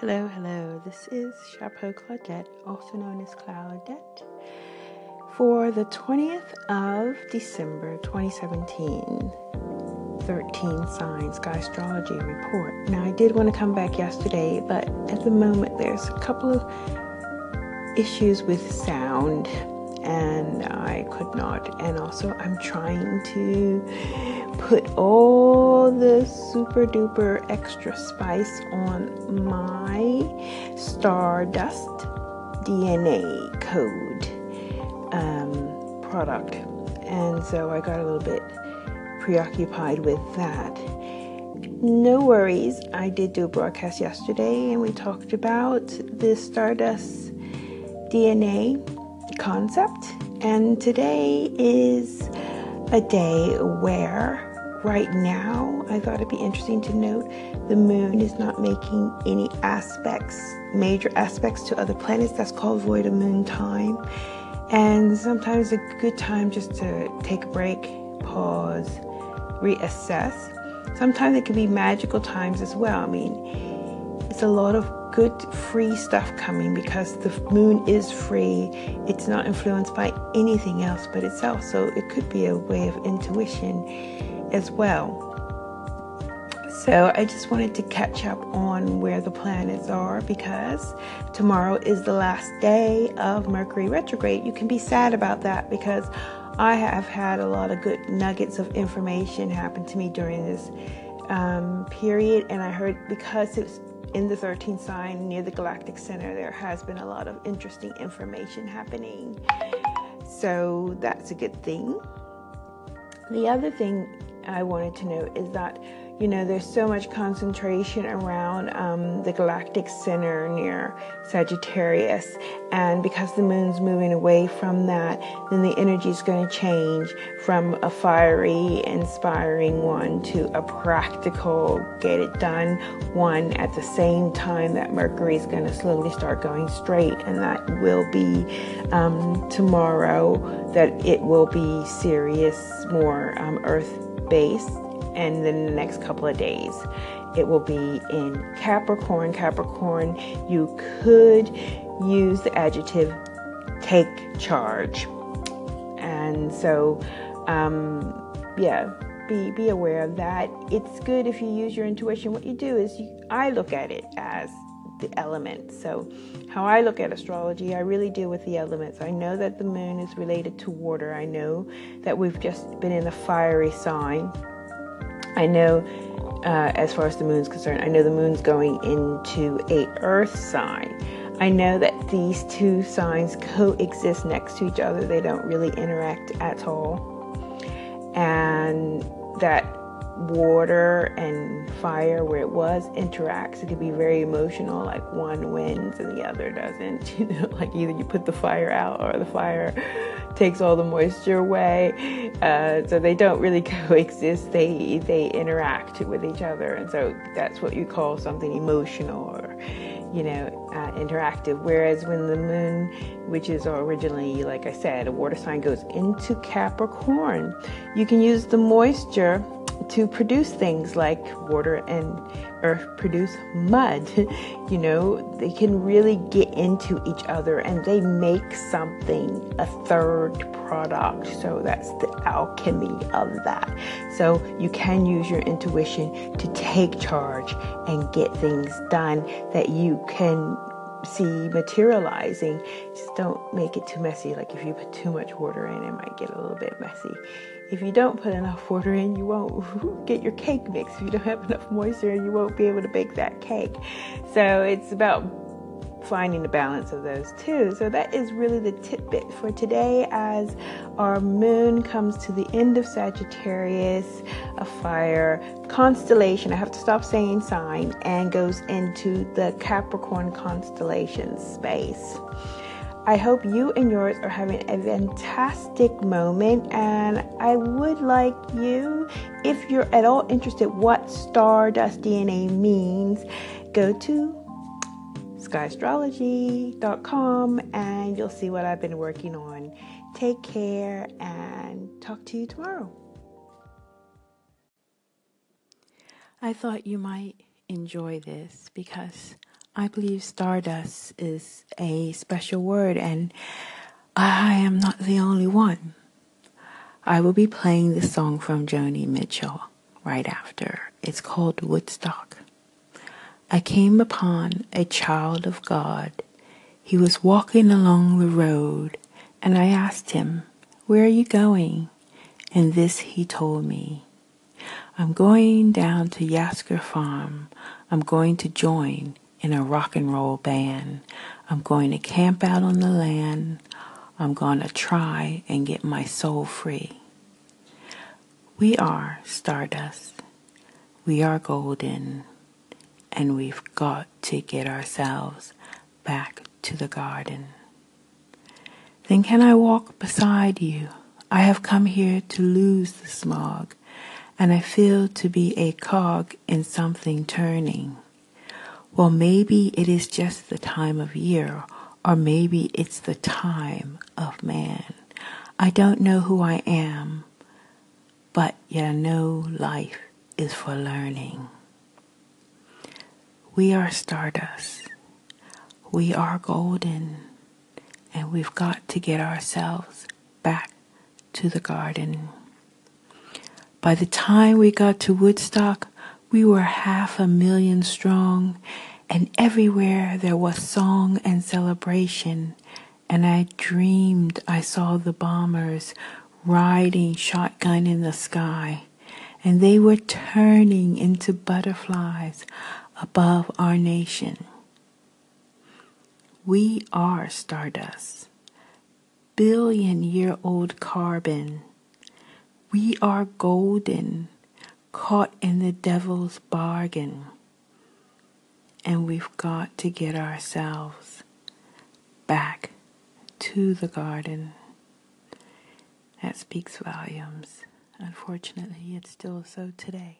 Hello, hello. This is Chapeau Claudette, also known as Claudette, for the 20th of December 2017. 13 signs sky astrology report. Now, I did want to come back yesterday, but at the moment, there's a couple of issues with sound, and I could not. And also, I'm trying to put all the super duper extra spice on my Stardust DNA code um, product. And so I got a little bit preoccupied with that. No worries, I did do a broadcast yesterday and we talked about the Stardust DNA concept. And today is a day where right now, I thought it'd be interesting to note the moon is not making any aspects, major aspects to other planets. That's called void of moon time. And sometimes a good time just to take a break, pause, reassess. Sometimes it can be magical times as well. I mean, it's a lot of good free stuff coming because the moon is free. It's not influenced by anything else but itself. So it could be a way of intuition as well. So I just wanted to catch up on where the planets are because tomorrow is the last day of Mercury retrograde. You can be sad about that because I have had a lot of good nuggets of information happen to me during this um, period, and I heard because it's in the 13th sign near the galactic center, there has been a lot of interesting information happening. So that's a good thing. The other thing I wanted to note is that you know, there's so much concentration around um, the galactic center near Sagittarius. And because the moon's moving away from that, then the energy is going to change from a fiery, inspiring one to a practical, get it done one at the same time that Mercury is going to slowly start going straight. And that will be um, tomorrow, that it will be serious, more um, earth based and then the next couple of days it will be in Capricorn. Capricorn, you could use the adjective take charge. And so, um, yeah, be, be aware of that. It's good if you use your intuition. What you do is, you, I look at it as the elements. So, how I look at astrology, I really deal with the elements. I know that the moon is related to water. I know that we've just been in a fiery sign I know, uh, as far as the moon's concerned, I know the moon's going into a earth sign. I know that these two signs coexist next to each other, they don't really interact at all. And that water and fire where it was interacts. It could be very emotional like one wins and the other doesn't you know like either you put the fire out or the fire takes all the moisture away. Uh, so they don't really coexist. They they interact with each other. And so that's what you call something emotional or you know uh, interactive. Whereas when the moon which is originally like i said a water sign goes into capricorn you can use the moisture to produce things like water and earth produce mud. you know, they can really get into each other and they make something a third product. So that's the alchemy of that. So you can use your intuition to take charge and get things done that you can see materializing. Just don't make it too messy. Like if you put too much water in, it might get a little bit messy. If you don't put enough water in, you won't get your cake mix. If you don't have enough moisture, you won't be able to bake that cake. So it's about finding the balance of those two. So that is really the tidbit for today as our moon comes to the end of Sagittarius, a fire constellation. I have to stop saying sign and goes into the Capricorn constellation space. I hope you and yours are having a fantastic moment. And I would like you, if you're at all interested what Stardust DNA means, go to skyastrology.com and you'll see what I've been working on. Take care and talk to you tomorrow. I thought you might enjoy this because I believe stardust is a special word, and I am not the only one. I will be playing the song from Joni Mitchell right after. It's called Woodstock. I came upon a child of God. He was walking along the road, and I asked him, Where are you going? And this he told me I'm going down to Yasgur's Farm. I'm going to join in a rock and roll band. I'm going to camp out on the land. I'm going to try and get my soul free. We are stardust. We are golden. And we've got to get ourselves back to the garden. Then can I walk beside you? I have come here to lose the smog, and I feel to be a cog in something turning. Well, maybe it is just the time of year, or maybe it's the time of man. I don't know who I am, but yet I know life is for learning. We are stardust. We are golden. And we've got to get ourselves back to the garden. By the time we got to Woodstock, we were half a million strong, and everywhere there was song and celebration. And I dreamed I saw the bombers riding shotgun in the sky, and they were turning into butterflies above our nation. We are stardust, billion year old carbon. We are golden, caught in the devil's bargain. And we've got to get ourselves back to the garden. That speaks volumes. Unfortunately, it's still so today.